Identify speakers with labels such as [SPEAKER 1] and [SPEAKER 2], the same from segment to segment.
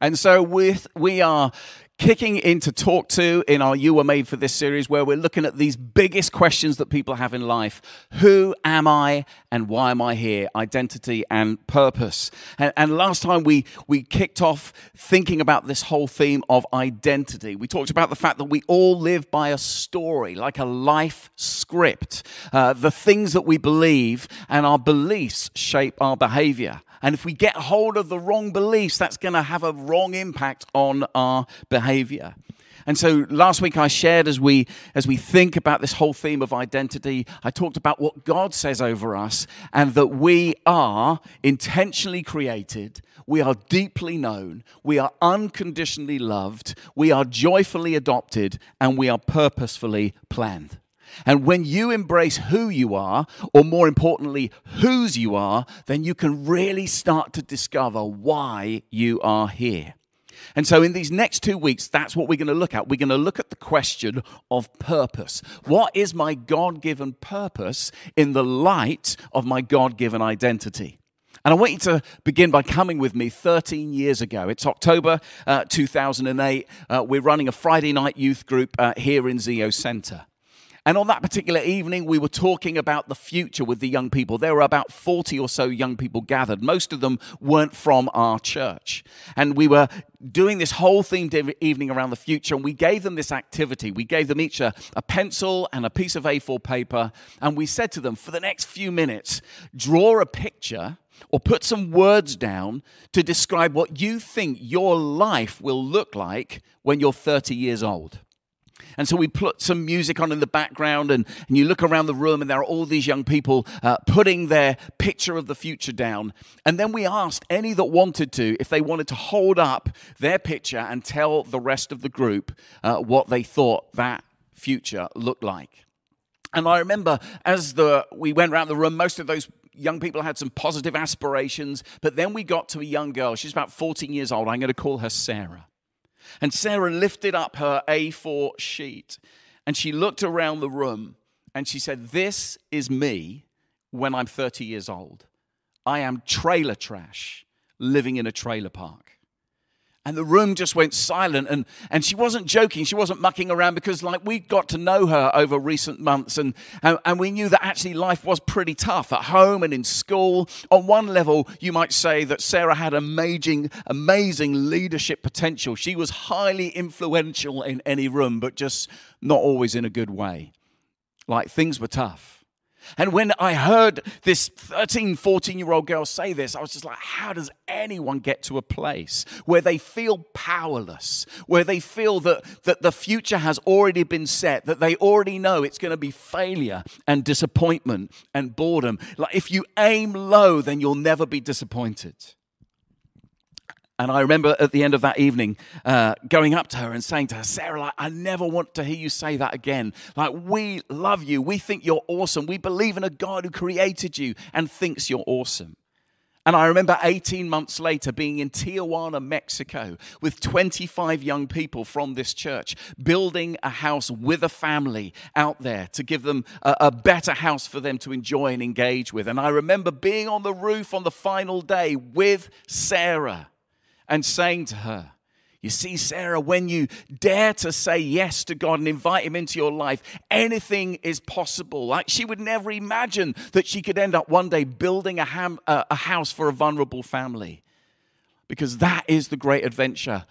[SPEAKER 1] And so with, we are kicking into talk two in our You Were Made for This series, where we're looking at these biggest questions that people have in life Who am I and why am I here? Identity and purpose. And, and, last time we, we kicked off thinking about this whole theme of identity. We talked about the fact that we all live by a story, like a life script. Uh, the things that we believe and our beliefs shape our behavior. And if we get hold of the wrong beliefs, that's going to have a wrong impact on our behavior. And so last week I shared as we as we think about this whole theme of identity, I talked about what God says over us and that we are intentionally created, we are deeply known, we are unconditionally loved, we are joyfully adopted and we are purposefully planned. And when you embrace who you are, or more importantly, whose you are, then you can really start to discover why you are here. And so, in these next two weeks, that's what we're going to look at. We're going to look at the question of purpose. What is my God given purpose in the light of my God given identity? And I want you to begin by coming with me 13 years ago. It's October uh, 2008. Uh, we're running a Friday night youth group uh, here in Zeo Center. And on that particular evening, we were talking about the future with the young people. There were about 40 or so young people gathered. Most of them weren't from our church. And we were doing this whole themed evening around the future, and we gave them this activity. We gave them each a, a pencil and a piece of A4 paper, and we said to them, for the next few minutes, draw a picture or put some words down to describe what you think your life will look like when you're 30 years old. And so we put some music on in the background, and, and you look around the room, and there are all these young people uh, putting their picture of the future down. And then we asked any that wanted to if they wanted to hold up their picture and tell the rest of the group uh, what they thought that future looked like. And I remember as the we went around the room, most of those young people had some positive aspirations, but then we got to a young girl. She's about 14 years old. I'm going to call her Sarah. And Sarah lifted up her A4 sheet and she looked around the room and she said, This is me when I'm 30 years old. I am trailer trash living in a trailer park. And the room just went silent. And, and she wasn't joking. She wasn't mucking around because, like, we got to know her over recent months. And, and, and we knew that actually life was pretty tough at home and in school. On one level, you might say that Sarah had amazing, amazing leadership potential. She was highly influential in any room, but just not always in a good way. Like, things were tough. And when I heard this 13, 14 year old girl say this, I was just like, how does anyone get to a place where they feel powerless, where they feel that, that the future has already been set, that they already know it's going to be failure and disappointment and boredom? Like, if you aim low, then you'll never be disappointed. And I remember at the end of that evening uh, going up to her and saying to her, Sarah, like, I never want to hear you say that again. Like, we love you. We think you're awesome. We believe in a God who created you and thinks you're awesome. And I remember 18 months later being in Tijuana, Mexico, with 25 young people from this church, building a house with a family out there to give them a, a, better house for them to enjoy and engage with. And I remember being on the roof on the final day with Sarah and saying to her, you see, Sarah, when you dare to say yes to God and invite Him into your life, anything is possible. Like she would never imagine that she could end up one day building a, ham, a house for a vulnerable family. Because that is the great adventure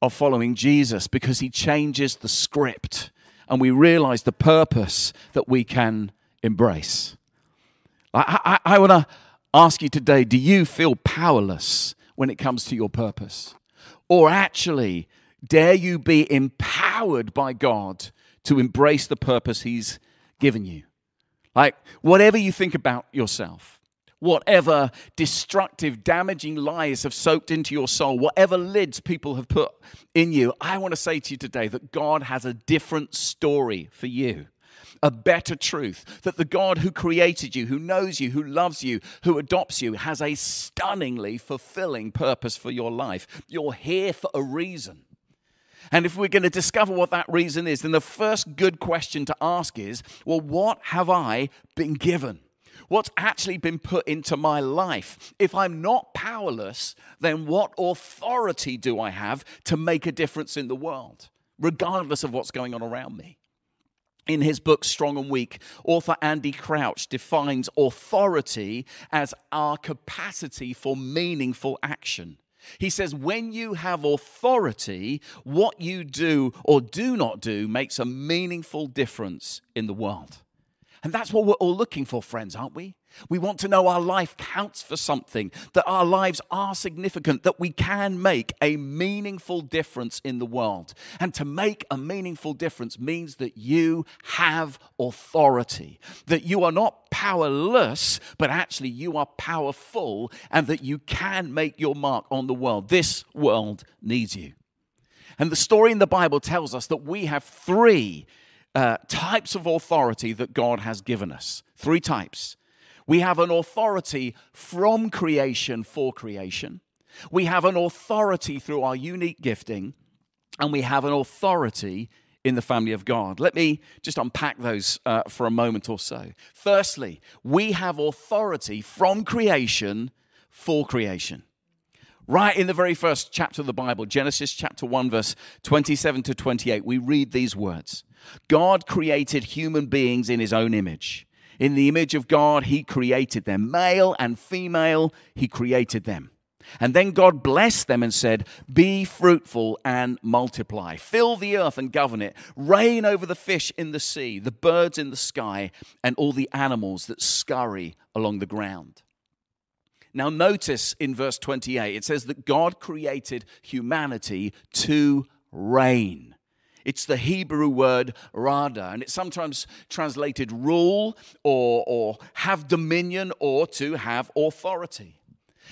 [SPEAKER 1] of following Jesus, because He changes the script and we realize the purpose that we can embrace. I, I, I want to ask you today do you feel powerless? When it comes to your purpose? Or actually, dare you be empowered by God to embrace the purpose He's given you? Like, whatever you think about yourself, whatever destructive, damaging lies have soaked into your soul, whatever lids people have put in you, I want to say to you today that God has a different story for you a better truth that the God who created you, who knows you, who loves you, who adopts you, has a stunningly fulfilling purpose for your life. You're here for a reason. And if we're going to discover what that reason is, then the first good question to ask is well, what have I been given? What's actually been put into my life? If I'm not powerless, then what authority do I have to make a difference in the world, regardless of what's going on around me? In his book, Strong and Weak, author Andy Crouch defines authority as our capacity for meaningful action. He says, when you have authority, what you do or do not do makes a meaningful difference in the world. And that's what we're all looking for, friends, aren't we? We want to know our life counts for something, that our lives are significant, that we can make a meaningful difference in the world. And to make a meaningful difference means that you have authority, that you are not powerless, but actually you are powerful, and that you can make your mark on the world. This world needs you. And the story in the Bible tells us that we have three uh, types of authority that God has given us. Three types. We have an authority from creation for creation. We have an authority through our unique gifting. And we have an authority in the family of God. Let me just unpack those uh, for a moment or so. Firstly, we have authority from creation for creation. Right in the very first chapter of the Bible, Genesis chapter 1, verse 27 to 28, we read these words God created human beings in his own image. In the image of God, he created them. Male and female, he created them. And then God blessed them and said, Be fruitful and multiply. Fill the earth and govern it. Reign over the fish in the sea, the birds in the sky, and all the animals that scurry along the ground. Now, notice in verse 28, it says that God created humanity to reign. It's the Hebrew word rada, and it's sometimes translated rule or, or have dominion or to have authority.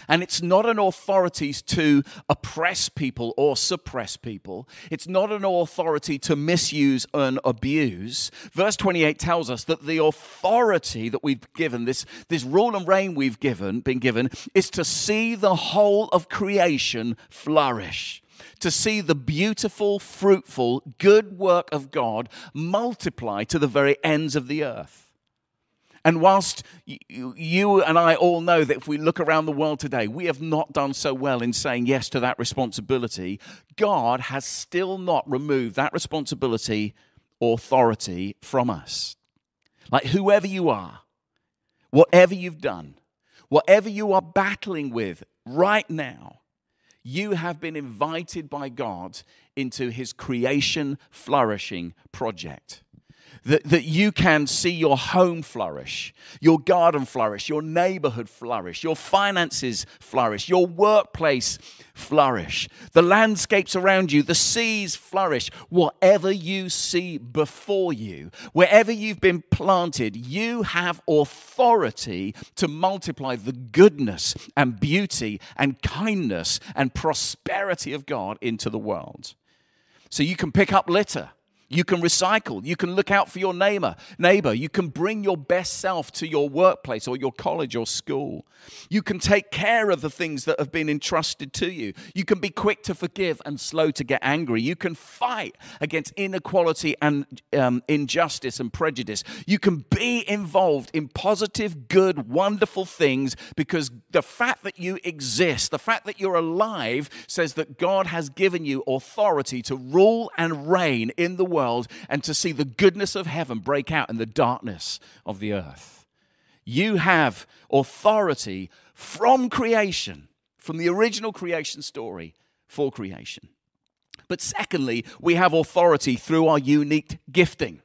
[SPEAKER 1] And it's not an authority to oppress people or suppress people. It's not an authority to misuse and abuse. Verse 28 tells us that the authority that we've given, this, this rule and reign we've given, been given, is to see the whole of creation flourish to see the beautiful, fruitful, good work of God multiply to the very ends of the earth. And whilst you and I all know that if we look around the world today, we have not done so well in saying yes to that responsibility, God has still not removed that responsibility authority from us. Like whoever you are, whatever you've done, whatever you are battling with right now, you have been invited by God into his creation flourishing project that, that you can see your home flourish, your garden flourish, your neighborhood flourish, your finances flourish, your workplace flourish, the landscapes around you, the seas flourish. Whatever you see before you, wherever you've been planted, you have authority to multiply the goodness and beauty and kindness and prosperity of God into the world. So you can pick up litter you can recycle. You can look out for your neighbor. Neighbor. You can bring your best self to your workplace or your college or school. You can take care of the things that have been entrusted to you. You can be quick to forgive and slow to get angry. You can fight against inequality and um, injustice and prejudice. You can be involved in positive, good, wonderful things because the fact that you exist, the fact that you're alive, says that God has given you authority to rule and reign in the world world and to see the goodness of heaven break out in the darkness of the earth. You have authority from creation, from the original creation story for creation. But secondly, we have authority through our unique gifting.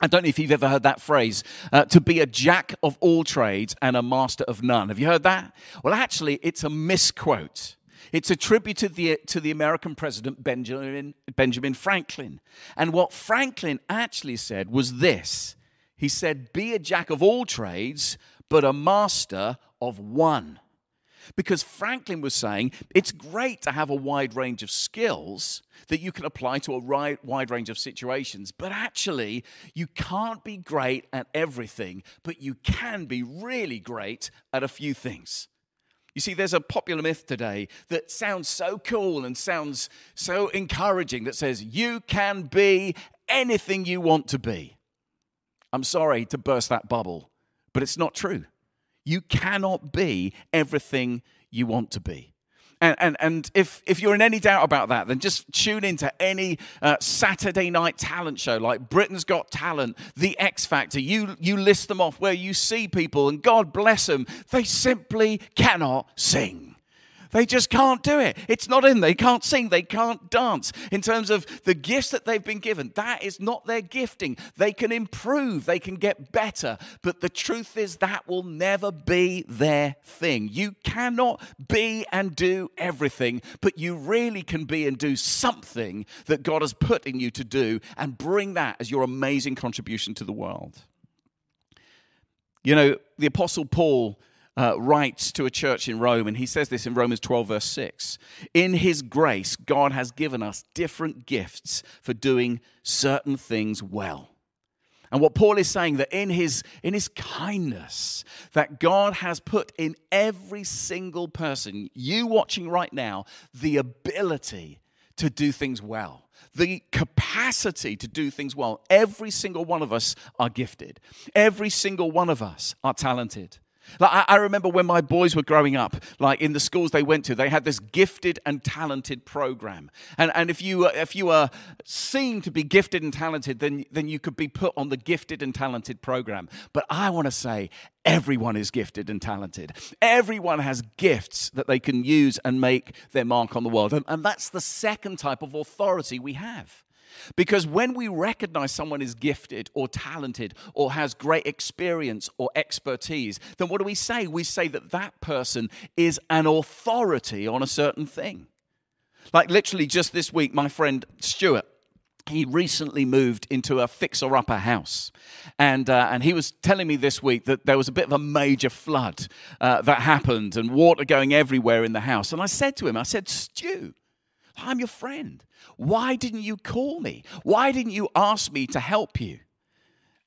[SPEAKER 1] I don't know if you've ever heard that phrase, uh, to be a jack of all trades and a master of none. Have you heard that? Well, actually, it's a misquote. It's attributed the, to the American president Benjamin, Benjamin Franklin. And what Franklin actually said was this He said, Be a jack of all trades, but a master of one. Because Franklin was saying it's great to have a wide range of skills that you can apply to a wide range of situations, but actually, you can't be great at everything, but you can be really great at a few things. You see, there's a popular myth today that sounds so cool and sounds so encouraging that says you can be anything you want to be. I'm sorry to burst that bubble, but it's not true. You cannot be everything you want to be. And, and, and if, if you're in any doubt about that, then just tune into any uh, Saturday night talent show like Britain's Got Talent, The X Factor. You, you list them off where you see people, and God bless them, they simply cannot sing. They just can't do it. It's not in. They can't sing. They can't dance. In terms of the gifts that they've been given, that is not their gifting. They can improve. They can get better. But the truth is, that will never be their thing. You cannot be and do everything, but you really can be and do something that God has put in you to do and bring that as your amazing contribution to the world. You know, the Apostle Paul uh, writes to a church in Rome, and he says this in Romans 12, verse 6. In his grace, God has given us different gifts for doing certain things well. And what Paul is saying that in his in his kindness that God has put in every single person you watching right now the ability to do things well. The capacity to do things well. Every single one of us are gifted. Every single one of us are talented. Like I, remember when my boys were growing up, like in the schools they went to, they had this gifted and talented program. And, and if you if you were seen to be gifted and talented, then then you could be put on the gifted and talented program. But I want to say everyone is gifted and talented. Everyone has gifts that they can use and make their mark on the world. And, and that's the second type of authority we have. Because when we recognize someone is gifted or talented or has great experience or expertise, then what do we say? We say that that person is an authority on a certain thing. Like literally just this week, my friend Stuart, he recently moved into a fixer upper house. And, uh, and he was telling me this week that there was a bit of a major flood uh, that happened and water going everywhere in the house. And I said to him, I said, Stu, I'm your friend. Why didn't you call me? Why didn't you ask me to help you?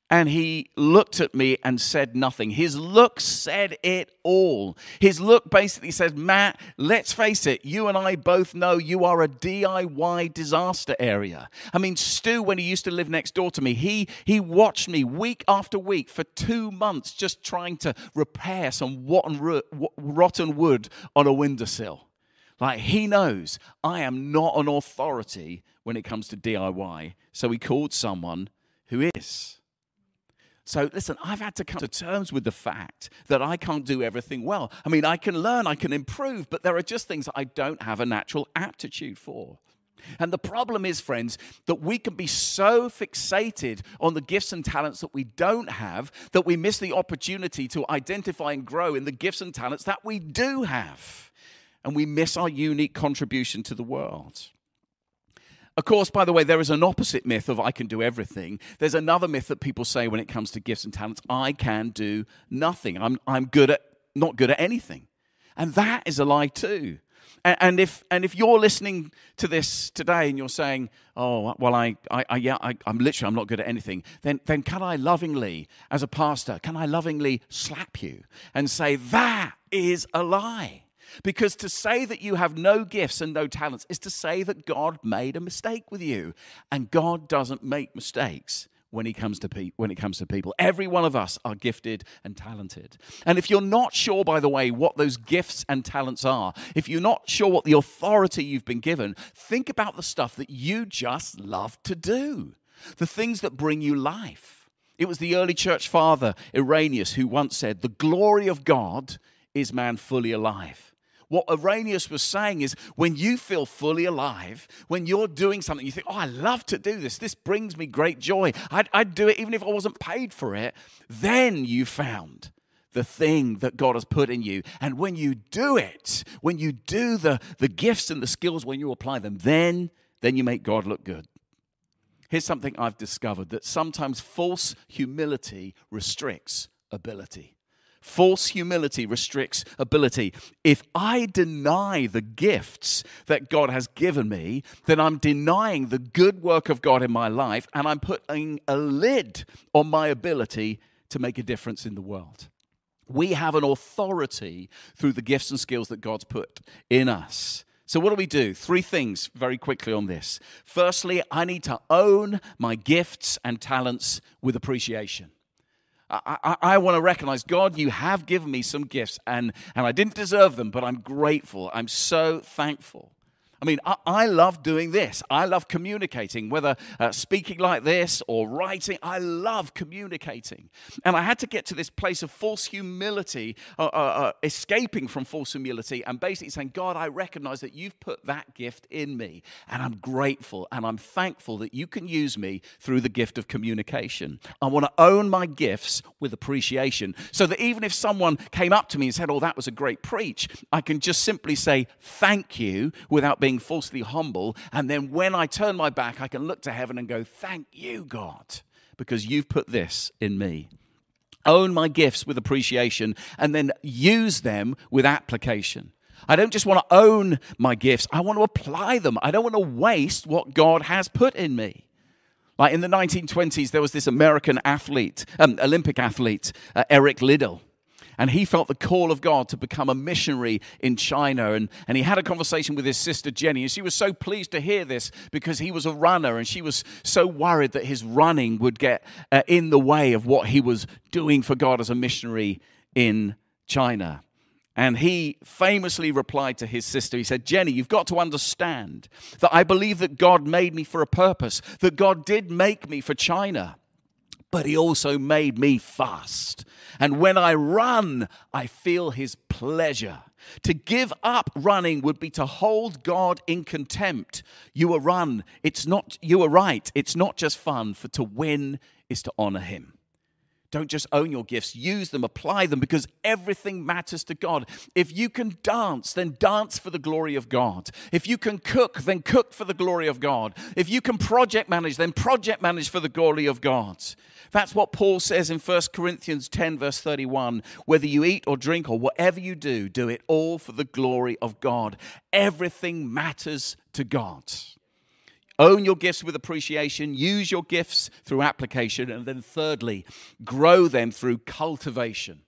[SPEAKER 1] And he looked at me and said nothing. His look said it all. His look basically said, Matt, let's face it, you and I both know you are a DIY disaster area. I mean, Stu, when he used to live next door to me, he, he watched me week after week for two months just trying to repair some rotten wood on a windowsill. Like he knows I am not an authority when it comes to DIY. So he called someone who is. So listen, I've had to come to terms with the fact that I can't do everything well. I mean, I can learn, I can improve, but there are just things I don't have a natural aptitude for. And the problem is, friends, that we can be so fixated on the gifts and talents that we don't have that we miss the opportunity to identify and grow in the gifts and talents that we do have and we miss our unique contribution to the world. Of course, by the way, there is an opposite myth of I can do everything. There's another myth that people say when it comes to gifts and talents I can do nothing. I'm, I'm good at, not good at anything. And that is a lie too. And, and if, and if you're listening to this today and you're saying, oh, well, I, I, I yeah, I, I'm literally, I'm not good at anything, then, then can I lovingly, as a pastor, can I lovingly slap you and say, that is a lie? Because to say that you have no gifts and no talents is to say that God made a mistake with you. And God doesn't make mistakes when, he comes to pe- when it comes to people. Every one of us are gifted and talented. And if you're not sure, by the way, what those gifts and talents are, if you're not sure what the authority you've been given, think about the stuff that you just love to do, the things that bring you life. It was the early church father, Irenaeus, who once said, The glory of God is man fully alive. What Irenaeus was saying is when you feel fully alive, when you're doing something, you think, oh, I love to do this. This brings me great joy. I'd, I'd do it even if I wasn't paid for it. Then you found the thing that God has put in you. And when you do it, when you do the, the gifts and the skills, when you apply them, then, then you make God look good. Here's something I've discovered that sometimes false humility restricts ability. False humility restricts ability. If I deny the gifts that God has given me, then I'm denying the good work of God in my life and I'm putting a lid on my ability to make a difference in the world. We have an authority through the gifts and skills that God's put in us. So, what do we do? Three things very quickly on this. Firstly, I need to own my gifts and talents with appreciation. I, I, I want to recognize, God, you have given me some gifts, and, and I didn't deserve them, but I'm grateful. I'm so thankful. I mean, I, I, love doing this. I love communicating, whether uh, speaking like this or writing. I love communicating. And I had to get to this place of false humility, uh, uh, uh, escaping from false humility, and basically saying, God, I recognize that you've put that gift in me. And I'm grateful and I'm thankful that you can use me through the gift of communication. I want to own my gifts with appreciation so that even if someone came up to me and said, Oh, that was a great preach, I can just simply say, Thank you without being falsely humble. And then when I turn my back, I can look to heaven and go, Thank you, God, because you've put this in me. Own my gifts with appreciation and then use them with application. I don't just want to own my gifts, I want to apply them. I don't want to waste what God has put in me. Like in the 1920s, there was this American athlete, um, Olympic athlete, uh, Eric Liddell and he felt the call of God to become a missionary in China. And, and he had a conversation with his sister Jenny, and she was so pleased to hear this because he was a runner, and she was so worried that his running would get uh, in the way of what he was doing for God as a missionary in China. And he famously replied to his sister, he said, Jenny, you've got to understand that I believe that God made me for a purpose, that God did make me for China but he also made me fast. And when I run, I feel his pleasure. To give up running would be to hold God in contempt. You are run. It's not you are right. It's not just fun, for to win is to honor him. Don't just own your gifts, use them, apply them, because everything matters to God. If you can dance, then dance for the glory of God. If you can cook, then cook for the glory of God. If you can project manage, then project manage for the glory of God. That's what Paul says in 1 Corinthians 10, verse 31. Whether you eat or drink or whatever you do, do it all for the glory of God. Everything matters to God. Own your gifts with appreciation, use your gifts through application, and then thirdly, grow them through cultivation.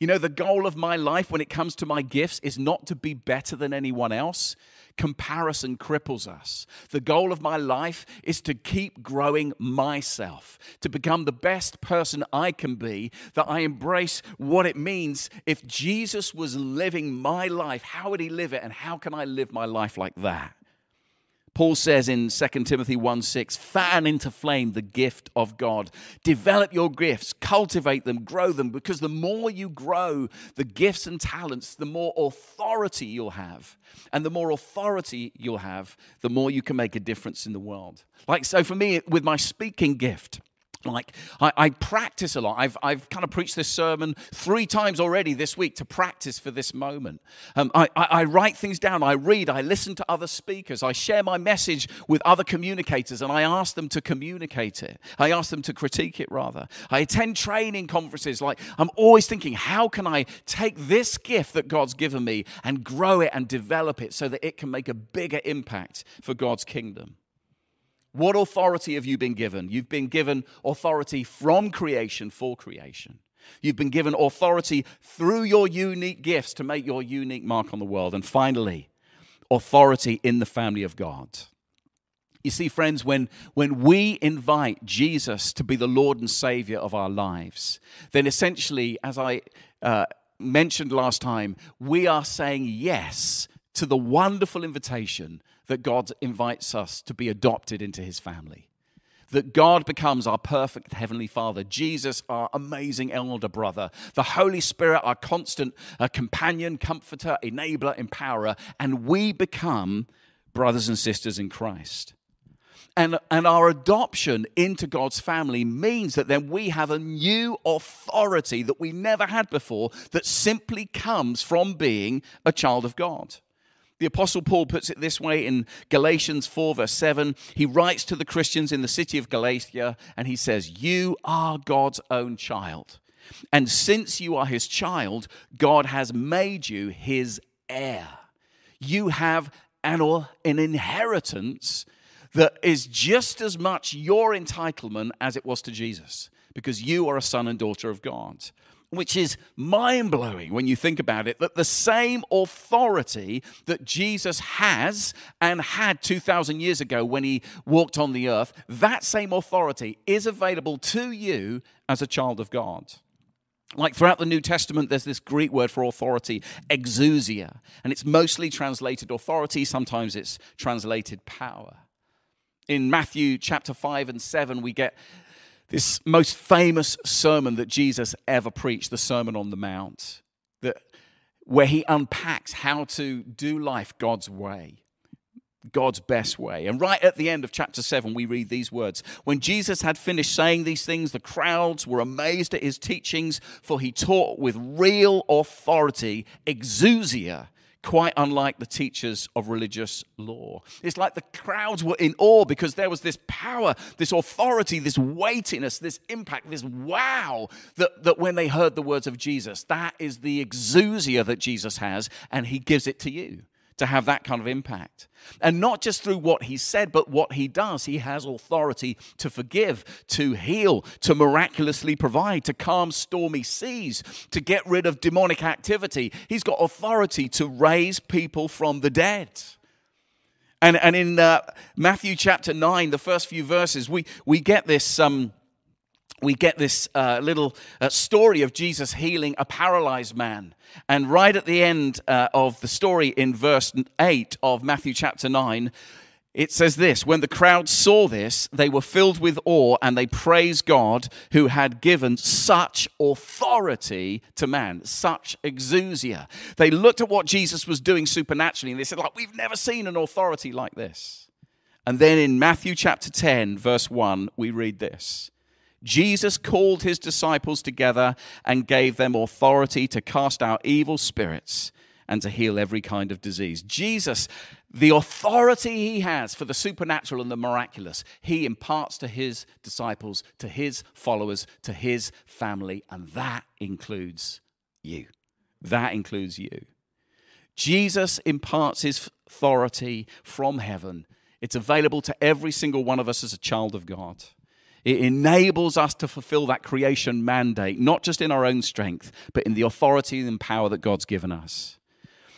[SPEAKER 1] You know, the goal of my life when it comes to my gifts is not to be better than anyone else. Comparison cripples us. The goal of my life is to keep growing myself, to become the best person I can be, that I embrace what it means. If Jesus was living my life, how would he live it? And how can I live my life like that? Paul says in 2 Timothy 1 6, fan into flame the gift of God. Develop your gifts, cultivate them, grow them, because the more you grow the gifts and talents, the more authority you'll have. And the more authority you'll have, the more you can make a difference in the world. Like, so for me, with my speaking gift, like I, I, practice a lot. I've, I've kind of preached this sermon three times already this week to practice for this moment. Um, I, I, I, write things down. I read. I listen to other speakers. I share my message with other communicators and i ask them to communicate it. I ask them to critique it rather. I attend training conferences. Like i'm always thinking how can i take this gift that god's given me and grow it and develop it so that it can make a bigger impact for god's kingdom what authority have you been given? You've been given authority from creation for creation. You've been given authority through your unique gifts to make your unique mark on the world. And finally, authority in the family of God. You see, friends, when, when we invite Jesus to be the Lord and Savior of our lives, then essentially, as I uh, mentioned last time, we are saying yes to the wonderful invitation that God invites us to be adopted into his family. That God becomes our perfect heavenly Father, Jesus, our amazing elder brother, the Holy Spirit, our constant uh, companion, comforter, enabler, empowerer, and we become brothers and sisters in Christ. And, and our adoption into God's family means that then we have a new authority that we never had before that simply comes from being a child of God. The Apostle Paul puts it this way in Galatians 4, verse 7. He writes to the Christians in the city of Galatia and he says, You are God's own child. And since you are his child, God has made you his heir. You have an, an inheritance that is just as much your entitlement as it was to Jesus, because you are a son and daughter of God which is mind blowing when you think about it, that the same authority that Jesus has and had 2,000 years ago when he walked on the earth, that same authority is available to you as a child of God. Like throughout the New Testament, there's this Greek word for authority, exousia, and it's mostly translated authority, sometimes it's translated power. In Matthew chapter 5 and 7, we get this most famous sermon that Jesus ever preached, the Sermon on the Mount, that, where he unpacks how to do life God's way. God's best way. And right at the end of chapter 7, we read these words When Jesus had finished saying these things, the crowds were amazed at his teachings, for he taught with real authority, exousia, quite unlike the teachers of religious law. It's like the crowds were in awe because there was this power, this authority, this weightiness, this impact, this wow that, that when they heard the words of Jesus, that is the exousia that Jesus has, and he gives it to you to have that kind of impact. And not just through what he said, but what he does. He has authority to forgive, to heal, to miraculously provide, to calm stormy seas, to get rid of demonic activity. He's got authority to raise people from the dead. And, and in uh, Matthew chapter 9, the first few verses, we, we get this. Um, we get this uh, little uh, story of Jesus healing a paralyzed man. And right at the end uh, of the story, in verse 8 of Matthew chapter 9, it says this When the crowd saw this, they were filled with awe and they praised God who had given such authority to man, such exousia. They looked at what Jesus was doing supernaturally and they said, like, We've never seen an authority like this. And then in Matthew chapter 10, verse 1, we read this. Jesus called his disciples together and gave them authority to cast out evil spirits and to heal every kind of disease. Jesus, the authority he has for the supernatural and the miraculous, he imparts to his disciples, to his followers, to his family, and that includes you. That includes you. Jesus imparts his authority from heaven. It's available to every single one of us as a child of God. It enables us to fulfill that creation mandate, not just in our own strength, but in the authority and power that God's given us.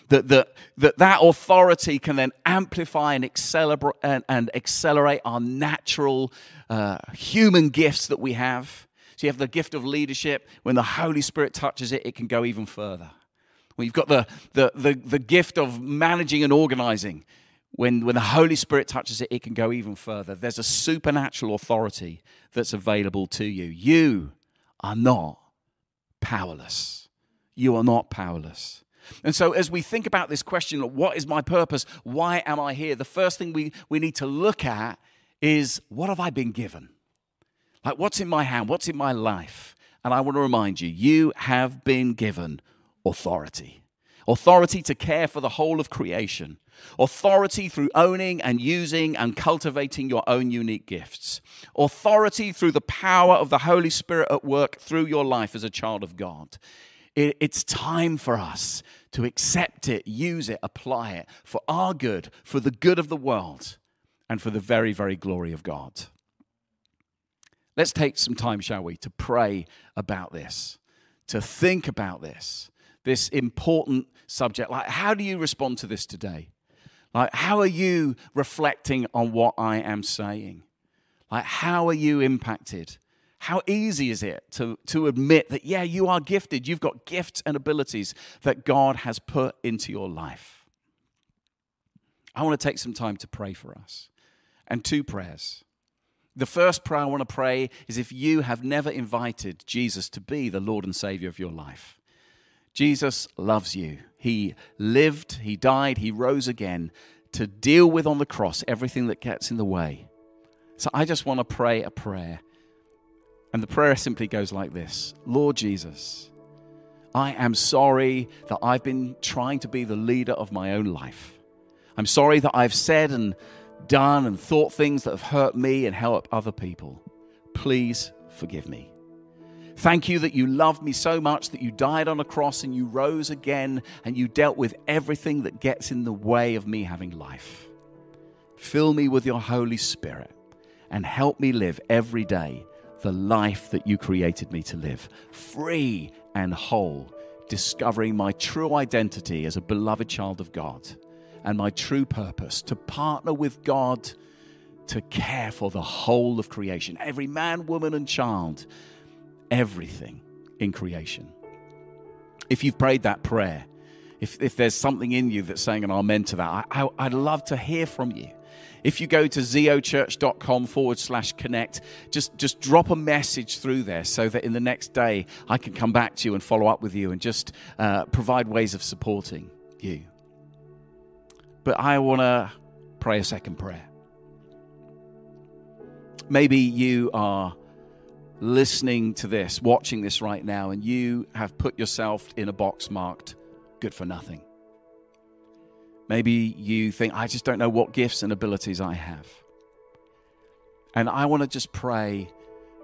[SPEAKER 1] That, that, that, that authority can then amplify and accelerate, and, and accelerate our natural uh, human gifts that we have. So you have the gift of leadership. When the Holy Spirit touches it, it can go even further. You've got the, the, the, the gift of managing and organizing, when, when the Holy Spirit touches it, it can go even further. There's a supernatural authority that's available to you. You are not powerless. You are not powerless. And so, as we think about this question what is my purpose? Why am I here? The first thing we, we need to look at is what have I been given? Like, what's in my hand? What's in my life? And I want to remind you, you have been given authority authority to care for the whole of creation, authority through owning and using and cultivating your own unique gifts, authority through the power of the Holy Spirit at work through your life as a child of God. It's time for us to accept it, use it, apply it for our good, for the good of the world, and for the very, very glory of God. Let's take some time, shall we, to pray about this, to think about this this important subject. Like, how do you respond to this today? Like, how are you reflecting on what I am saying? Like, how are you impacted? How easy is it to, to admit that, yeah, you are gifted? You've got gifts and abilities that God has put into your life. I want to take some time to pray for us and two prayers. The first prayer I want to pray is if you have never invited Jesus to be the Lord and Savior of your life. Jesus loves you. He lived, He died, He rose again to deal with on the cross everything that gets in the way. So I just want to pray a prayer. And the prayer simply goes like this Lord Jesus, I am sorry that I've been trying to be the leader of my own life. I'm sorry that I've said and done and thought things that have hurt me and helped other people. Please forgive me. Thank you that you loved me so much that you died on a cross and you rose again and you dealt with everything that gets in the way of me having life. Fill me with your Holy Spirit and help me live every day the life that you created me to live, free and whole, discovering my true identity as a beloved child of God and my true purpose to partner with God to care for the whole of creation, every man, woman, and child everything. in creation. If you've prayed that prayer, if, if there's something in you that's saying an amen to that, I, I, I'd love to hear from you. If you go to zeochurch.com forward slash connect, just, just drop a message through there so that in the next day I can come back to you and follow up with you and just uh, provide ways of supporting you. But I want to pray a second prayer. Maybe you are listening to this, watching this right now, and you have put yourself in a box marked good for nothing. Maybe you think, I just don't know what gifts and abilities I have. And I want to just pray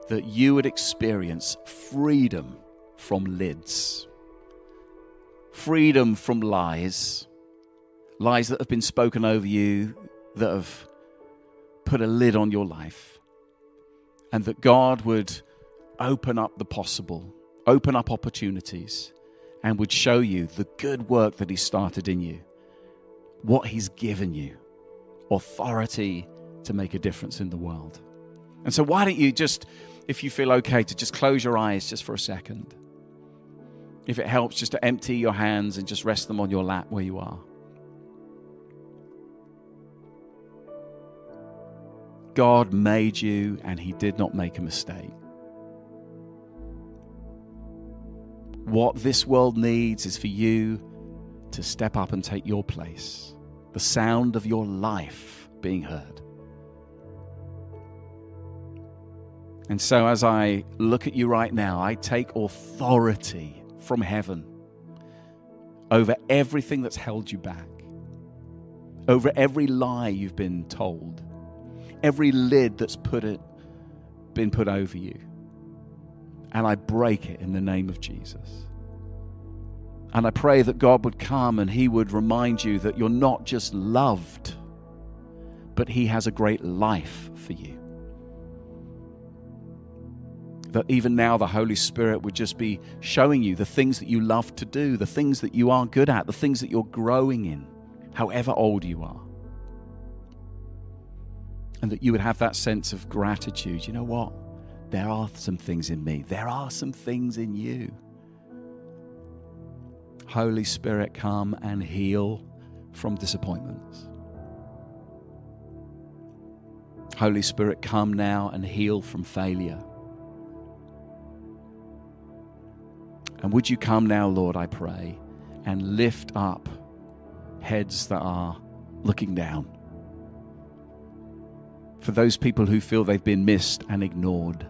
[SPEAKER 1] that you would experience freedom from lids, freedom from lies, lies that have been spoken over you, that have put a lid on your life, and that God would open up the possible, open up opportunities, and would show you the good work that He started in you what He's given you authority to make a difference in the world. And so, why don't you just, if you feel okay, to just close your eyes just for a second? If it helps, just to empty your hands and just rest them on your lap where you are. God made you and He did not make a mistake. What this world needs is for you to step up and take your place, the sound of your life being heard. And so, as I look at you right now, I take authority from heaven over everything that's held you back, over every lie you've been told, every lid that's put it, been put over you. And I break it in the name of Jesus. And I pray that God would come and He would remind you that you're not just loved, but He has a great life for you. That even now the Holy Spirit would just be showing you the things that you love to do, the things that you are good at, the things that you're growing in, however old you are. And that you would have that sense of gratitude. You know what? There are some things in me, there are some things in you Holy Spirit, come and heal from disappointments. Holy Spirit, come now and heal from failure. And would you come now, Lord, I pray, and lift up heads that are looking down. For those people who feel they've been missed and ignored.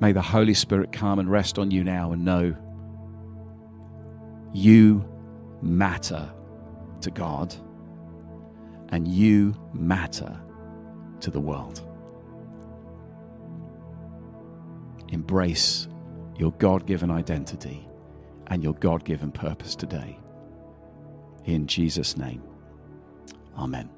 [SPEAKER 1] May the Holy Spirit come and rest on you now and know you matter to God and you matter to the world. Embrace your God given identity and your God given purpose today. In Jesus' name, Amen.